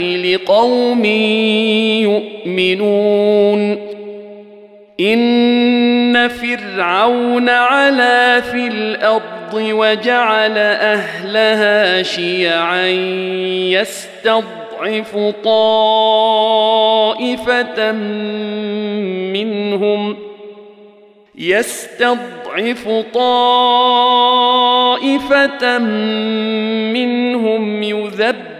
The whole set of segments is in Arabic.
لقوم يؤمنون إن فرعون علا في الأرض وجعل أهلها شيعا يستضعف طائفة منهم يستضعف طائفة منهم يذبح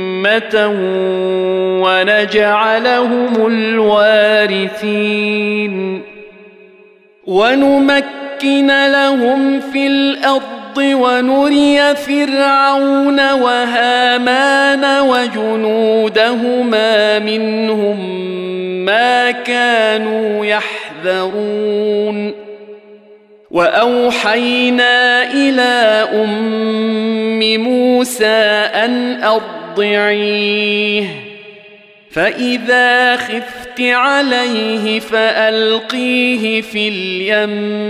ونجعلهم الوارثين ونمكن لهم في الأرض ونري فرعون وهامان وجنودهما منهم ما كانوا يحذرون واوحينا إلى ام موسى ان ارضعيه فإذا خفت عليه فألقيه في اليم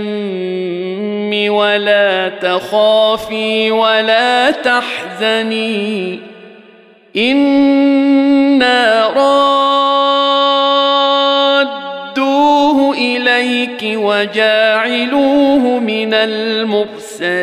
ولا تخافي ولا تحزني. إنا رادوه إليك وجاعلوه من المرسلين.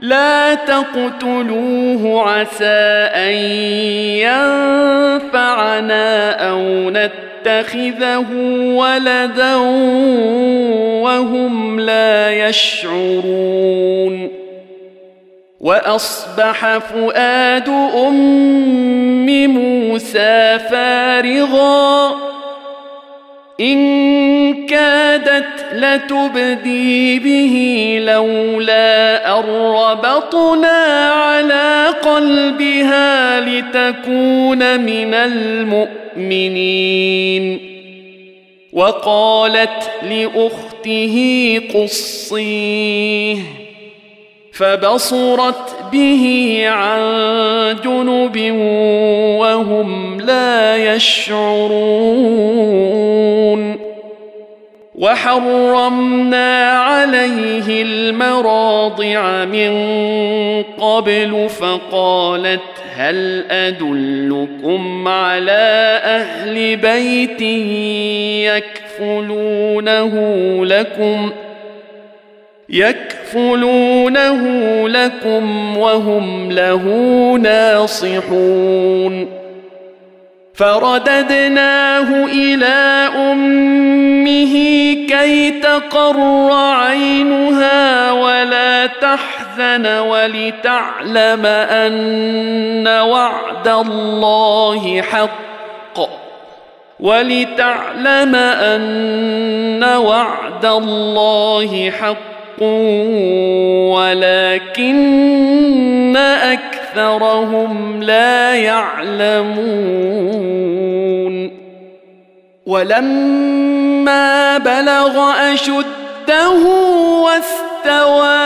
لا تقتلوه عسى أن ينفعنا أو نتخذه ولدا وهم لا يشعرون. وأصبح فؤاد أم موسى فارغا. إن كادت لتبدي به لولا أن ربطنا على قلبها لتكون من المؤمنين. وقالت لأخته قصيه فبصرت به عن جنب وهم لا يشعرون. وحرمنا عليه المراضع من قبل فقالت هل أدلكم على أهل بيت يكفلونه لكم؟ يكفلونه لكم وهم له ناصحون فرددناه إلى امه كي تقر عينها ولا تحزن ولتعلم ان وعد الله حق ولتعلم ان وعد الله حق ولكن أكثرهم لا يعلمون. ولما بلغ أشده واستوى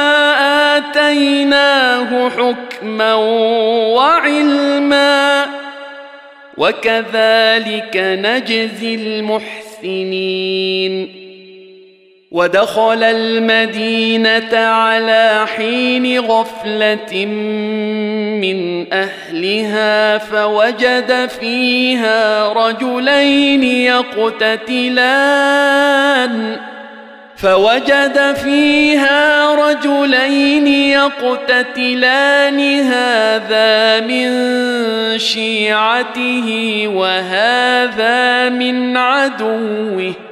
آتيناه حكما وعلما. وكذلك نجزي المحسنين. ودخل المدينة على حين غفلة من أهلها فوجد فيها رجلين يقتتلان. فوجد فيها رجلين يقتتلان هذا من شيعته وهذا من عدوه.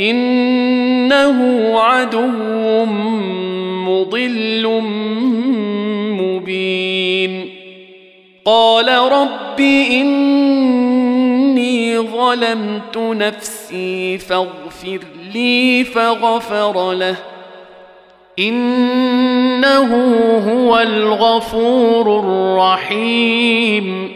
إنه عدو مضل مبين. قال رب إني ظلمت نفسي فاغفر لي فغفر له. إنه هو الغفور الرحيم.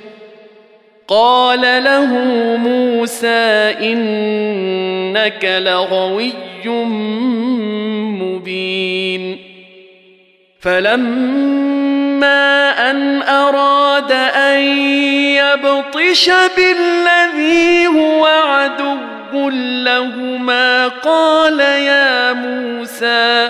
قال له موسى إنك لغوي مبين. فلما أن أراد أن يبطش بالذي هو عدو لهما قال يا موسى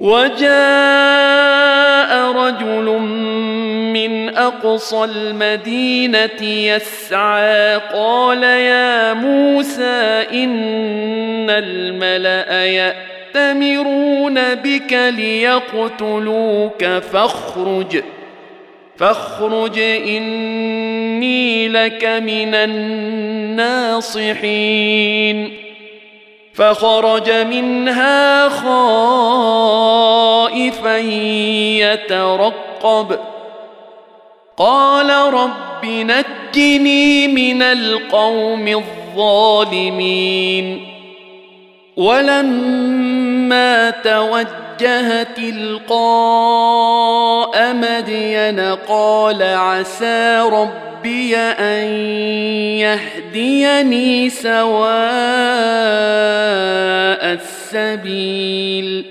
وجاء رجل من أقصى المدينة يسعى قال يا موسى إن الملأ يأتمرون بك ليقتلوك فاخرج فاخرج إني لك من الناصحين. فخرج منها خائفا يترقب. قال رب نجني من القوم الظالمين. ولما توجه تلقاء مدين قال عسى رب ربي أن يهديني سواء السبيل.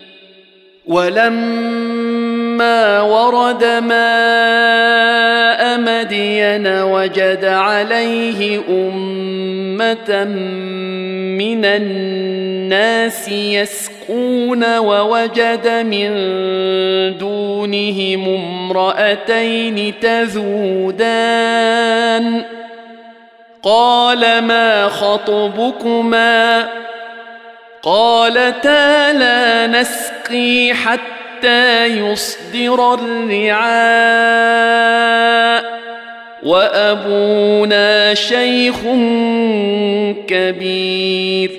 ولما ورد ماء مدين وجد عليه أمة من الناس يسقون ووجد من دونهم امرأتين تذودان. قال ما خطبكما؟ قالتا لا نسقي حتى يصدر الرعاء. وأبونا شيخ كبير.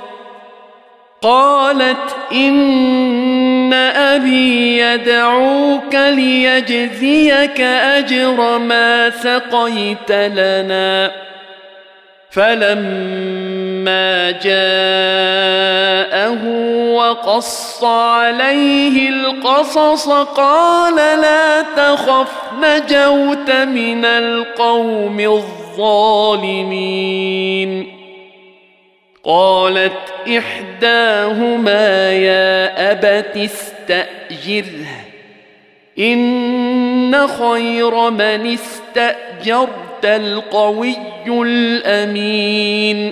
قالت إن أبي يدعوك ليجزيك أجر ما سقيت لنا. فلما جاءه وقص عليه القصص قال لا تخف نجوت من القوم الظالمين. قالت إحداهما يا أبت استأجره إن خير من استأجرت القوي الأمين.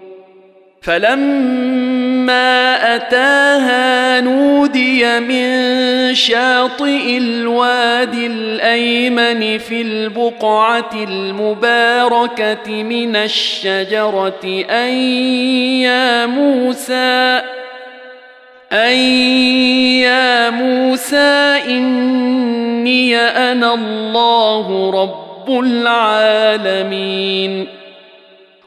فلما أتاها نودي من شاطئ الوادي الأيمن في البقعة المباركة من الشجرة أن يا موسى أن يا موسى إني أنا الله رب العالمين.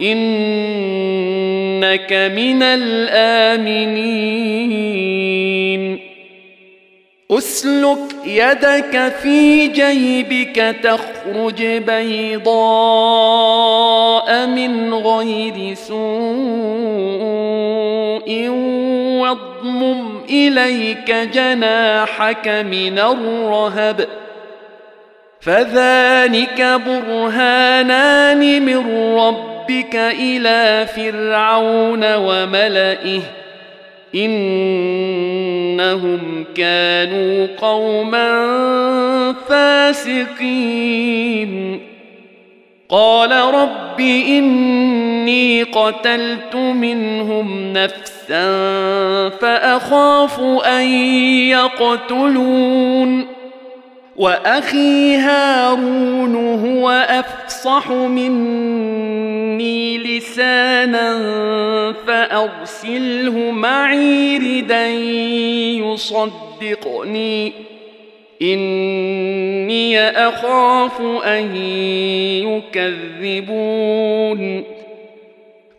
انك من الامنين. اسلك يدك في جيبك تخرج بيضاء من غير سوء واضمم اليك جناحك من الرهب. فذلك برهانان من ربك ربك إلى فرعون وملئه إنهم كانوا قوما فاسقين. قال رب إني قتلت منهم نفسا فأخاف أن يقتلون. وأخي هارون هو افصح مني لسانا فأرسله معي ردا يصدقني. إني أخاف أن يكذبون.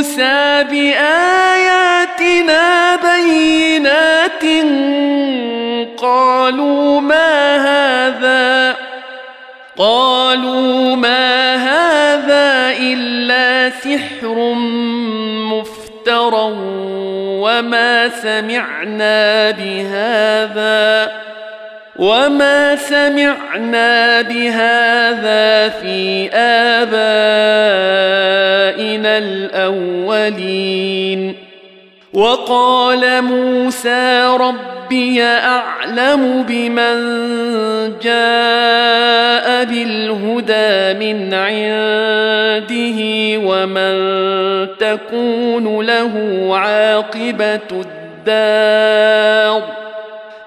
موسى بآياتنا آية قالوا ما هذا؟ قالوا ما هذا إلا سحر مفترى وما سمعنا بهذا. وما سمعنا بهذا في آبائنا الأولين وقال موسى ربي أعلم بمن جاء بالهدى من عنده ومن تكون له عاقبة الدار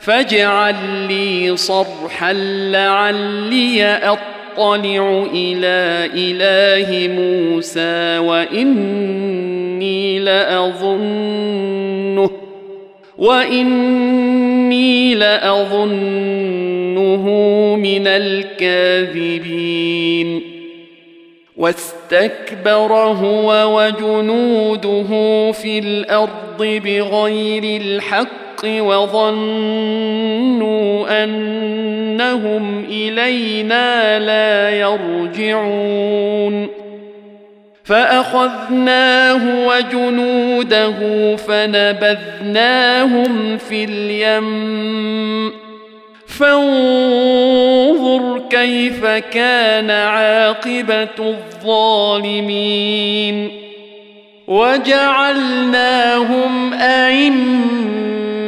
فاجعل لي صرحا لعلي أطلع إلى إله موسى وإني لأظنه وإني لأظنه من الكاذبين. واستكبر هو وجنوده في الأرض بغير الحق الحق وظنوا أنهم إلينا لا يرجعون. فأخذناه وجنوده فنبذناهم في اليم. فانظر كيف كان عاقبة الظالمين. وجعلناهم أئمة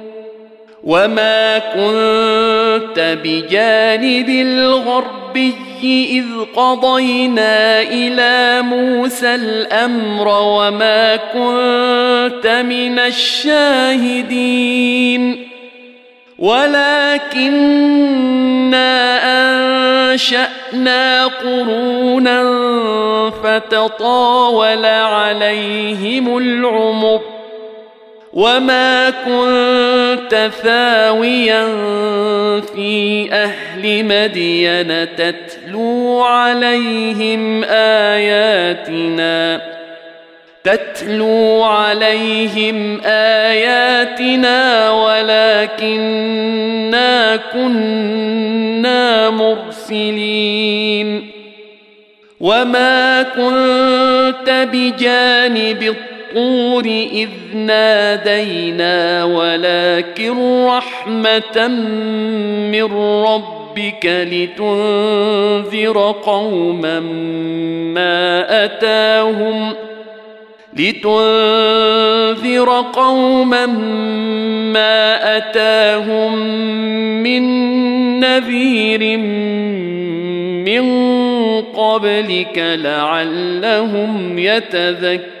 وما كنت بجانب الغربي اذ قضينا إلى موسى الامر وما كنت من الشاهدين ولكنا انشانا قرونا فتطاول عليهم العمر وما كنت ثاويا في أهل مدين تتلو عليهم اياتنا تتلو عليهم اياتنا ولكنا كنا مرسلين وما كنت بجانب الطريق الطور إذ نادينا ولكن رحمة من ربك لتنذر قوما ما أتاهم لتنذر قوما ما أتاهم من نذير من قبلك لعلهم يتذكرون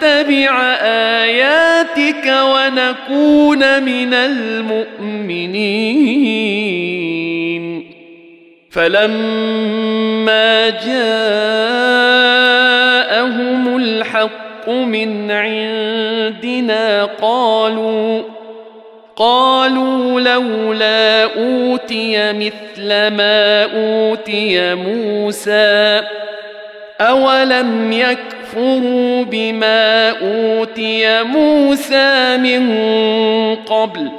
نتبع آياتك ونكون من المؤمنين. فلما جاءهم الحق من عندنا قالوا قالوا لولا أوتي مثل ما أوتي موسى. اولم يكفروا بما اوتي موسى من قبل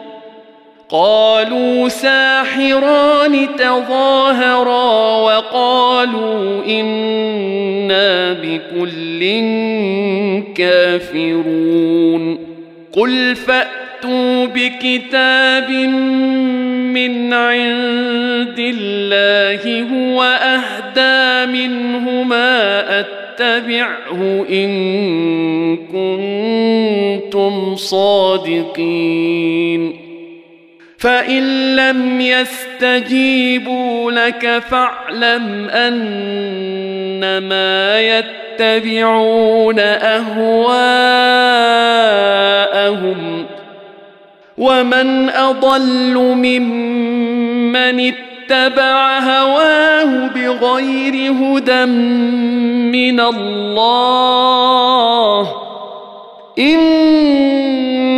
قالوا ساحران تظاهرا وقالوا أنا بكل كافرون قل فاتوا بكتاب من عند الله هو اهدى منه ما اتبعه ان كنتم صادقين فان لم يستجيبوا لك فاعلم انما يتبعون اهواءهم ومن اضل ممن اتبع هواه بغير هدى من الله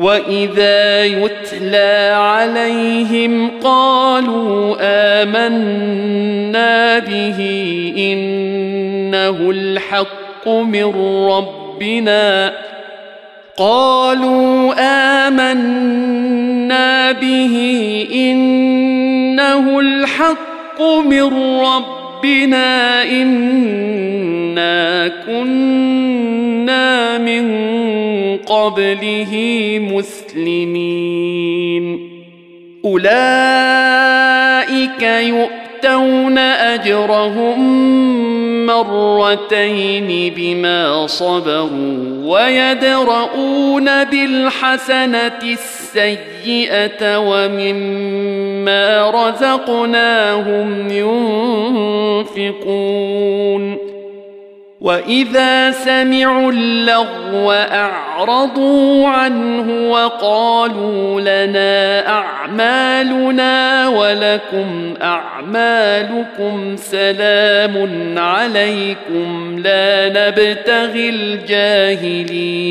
واذا يتلى عليهم قالوا امنا به انه الحق من ربنا قالوا امنا به انه الحق من ربنا انا كنا من قبله مسلمين اولئك يؤتون اجرهم مرتين بما صبروا ويدرؤون بالحسنه السيئه ومما رزقناهم ينفقون واذا سمعوا اللغو اعرضوا عنه وقالوا لنا اعمالنا ولكم اعمالكم سلام عليكم لا نبتغي الجاهلين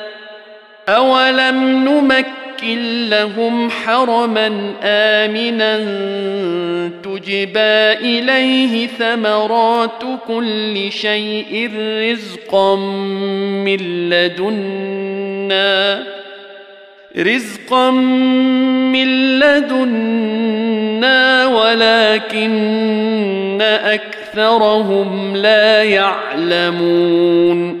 أولم نمكن لهم حرما آمنا تجبى إليه ثمرات كل شيء رزقا من لدنا رزقا من لدنا ولكن أكثرهم لا يعلمون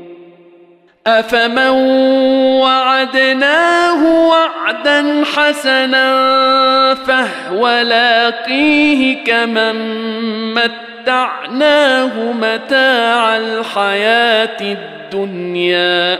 أفمن وعدناه وعدا حسنا فهو لاقيه كمن متعناه متاع الحياة الدنيا.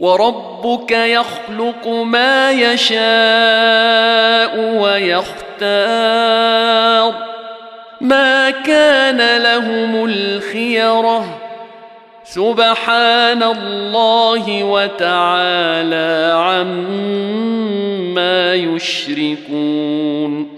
وربك يخلق ما يشاء ويختار. ما كان لهم الخيرة. سبحان الله وتعالى عما يشركون.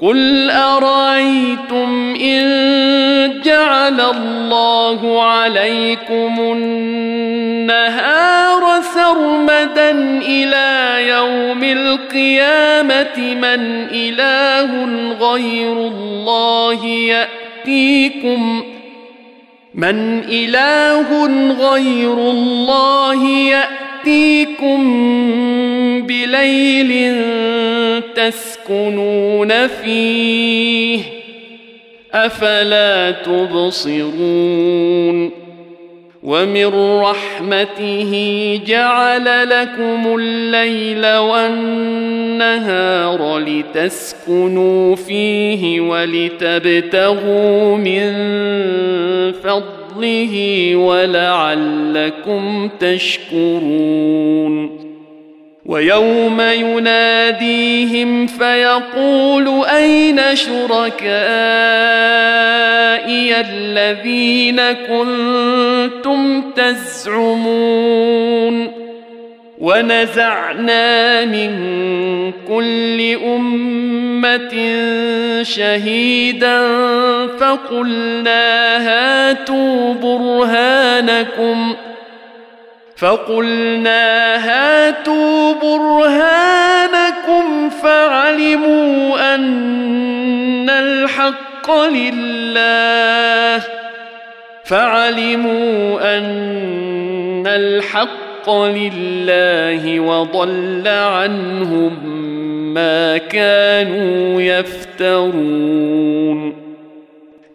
قل ارايتم ان جعل الله عليكم النهار سرمدا إلى يوم القيامه من اله غير الله ياتيكم من اله غير الله ياتيكم بليل تسكنون فيه أفلا تبصرون ومن رحمته جعل لكم الليل والنهار لتسكنوا فيه ولتبتغوا من فضله ولعلكم تشكرون ويوم يناديهم فيقول أين شركائي الذين كنتم تزعمون ونزعنا من كل أمة شهيدا فقلنا هاتوا برهانكم فقلنا هاتوا برهانكم فعلموا أن الحق لله. فعلموا أن الحق لله وضل عنهم ما كانوا يفترون.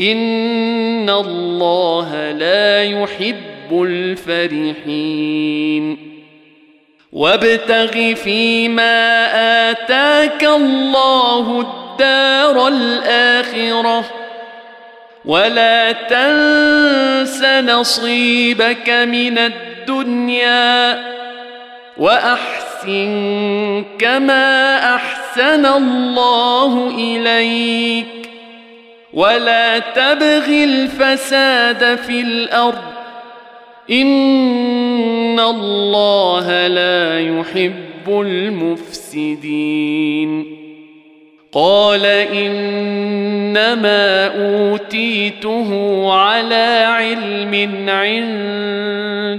ان الله لا يحب الفرحين وابتغ فيما اتاك الله الدار الاخره ولا تنس نصيبك من الدنيا واحسن كما احسن الله اليك ولا تبغ الفساد في الأرض ان الله لا يحب المفسدين قال انما اوتيته على علم عندي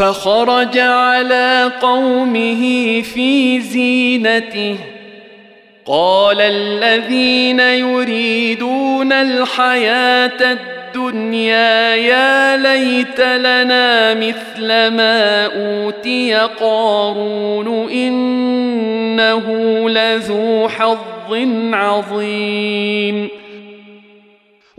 فخرج على قومه في زينته. قال الذين يريدون الحياة الدنيا يا ليت لنا مثل ما أوتي قارون إنه لذو حظ عظيم.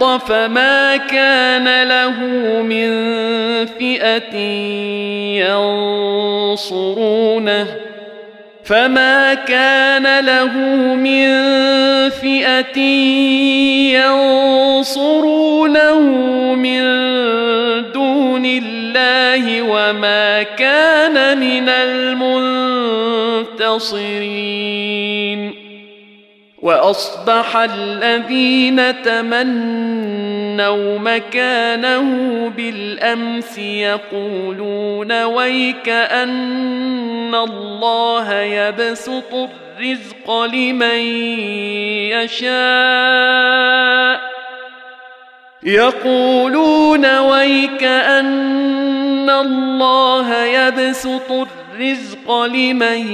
فما كان له من فئة ينصرونه. فما كان له من فئة ينصرونه من دون الله وما كان من المنتصرين. وأصبح الذين تمنوا مكانه بالأمس يقولون ويك أن الله يبسط الرزق لمن يشاء. يقولون ويك أن الله يبسط الرزق الرزق لمن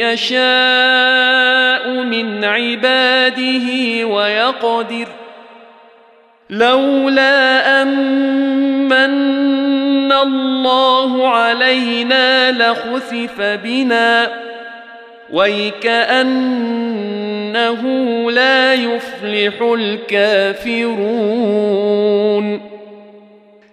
يشاء من عباده ويقدر. لولا أمن الله علينا لخسف بنا. ويكأنه لا يفلح الكافرون.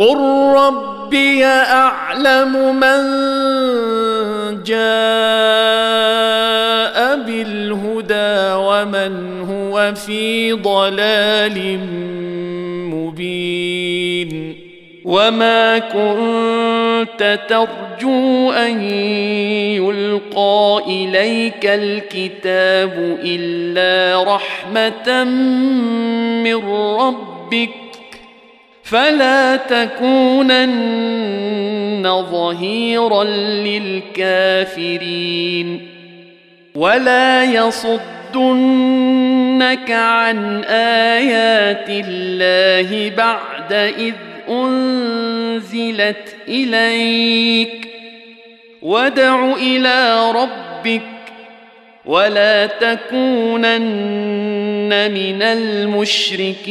قل ربي اعلم من جاء بالهدى ومن هو في ضلال مبين وما كنت ترجو ان يلقى اليك الكتاب الا رحمه من ربك فلا تكونن ظهيرا للكافرين. ولا يصدنك عن آيات الله بعد إذ أنزلت إليك. وادع إلى ربك ولا تكونن من المشركين.